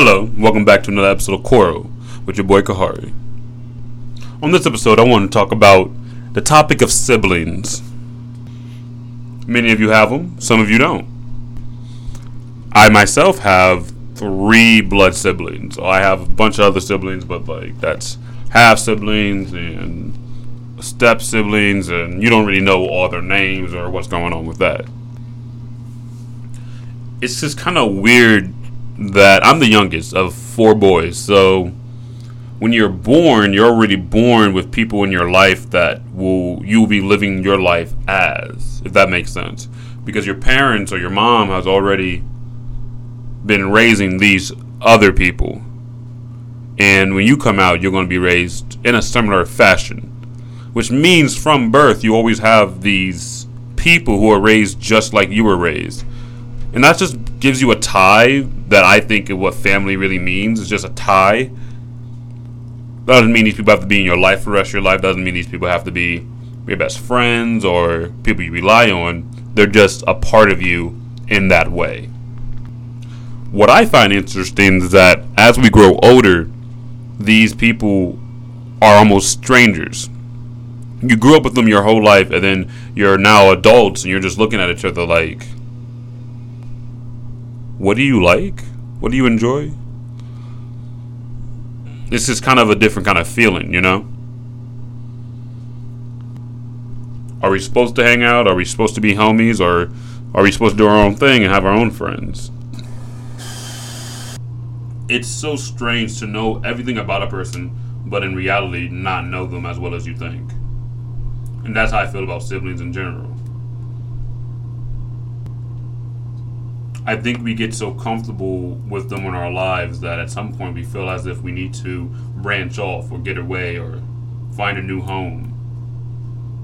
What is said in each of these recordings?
Hello, welcome back to another episode of Koro with your boy Kahari. On this episode, I want to talk about the topic of siblings. Many of you have them, some of you don't. I myself have three blood siblings. I have a bunch of other siblings, but like that's half siblings and step siblings, and you don't really know all their names or what's going on with that. It's just kind of weird that I'm the youngest of four boys. So when you're born, you're already born with people in your life that will you will be living your life as, if that makes sense. Because your parents or your mom has already been raising these other people. And when you come out, you're going to be raised in a similar fashion. Which means from birth, you always have these people who are raised just like you were raised. And that's just gives you a tie that I think of what family really means is just a tie. That doesn't mean these people have to be in your life for the rest of your life. Doesn't mean these people have to be your best friends or people you rely on. They're just a part of you in that way. What I find interesting is that as we grow older, these people are almost strangers. You grew up with them your whole life, and then you're now adults, and you're just looking at each other like, what do you like? What do you enjoy? This is kind of a different kind of feeling, you know? Are we supposed to hang out? Are we supposed to be homies? Or are we supposed to do our own thing and have our own friends? It's so strange to know everything about a person, but in reality, not know them as well as you think. And that's how I feel about siblings in general. I think we get so comfortable with them in our lives that at some point we feel as if we need to branch off or get away or find a new home.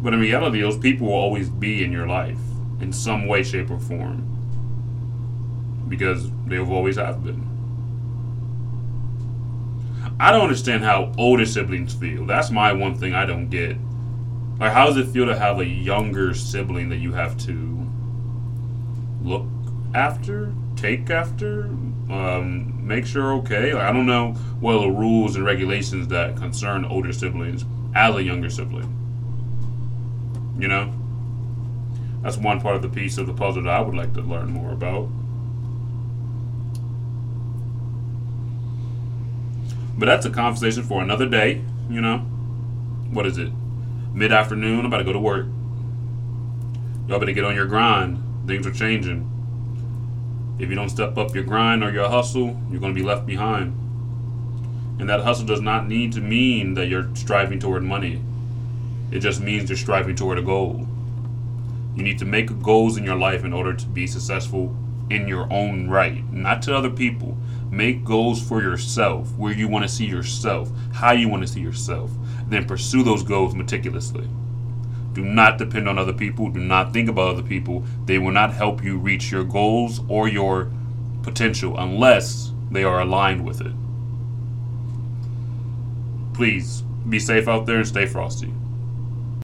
But in reality, those people will always be in your life in some way, shape, or form because they have always have been. I don't understand how older siblings feel. That's my one thing I don't get. Like, how does it feel to have a younger sibling that you have to look after, take after, um, make sure okay. Like, I don't know what the rules and regulations that concern older siblings as a younger sibling. You know, that's one part of the piece of the puzzle that I would like to learn more about. But that's a conversation for another day. You know, what is it? Mid afternoon. I'm about to go to work. Y'all better get on your grind. Things are changing. If you don't step up your grind or your hustle, you're going to be left behind. And that hustle does not need to mean that you're striving toward money. It just means you're striving toward a goal. You need to make goals in your life in order to be successful in your own right, not to other people. Make goals for yourself, where you want to see yourself, how you want to see yourself. Then pursue those goals meticulously. Do not depend on other people. Do not think about other people. They will not help you reach your goals or your potential unless they are aligned with it. Please be safe out there and stay frosty.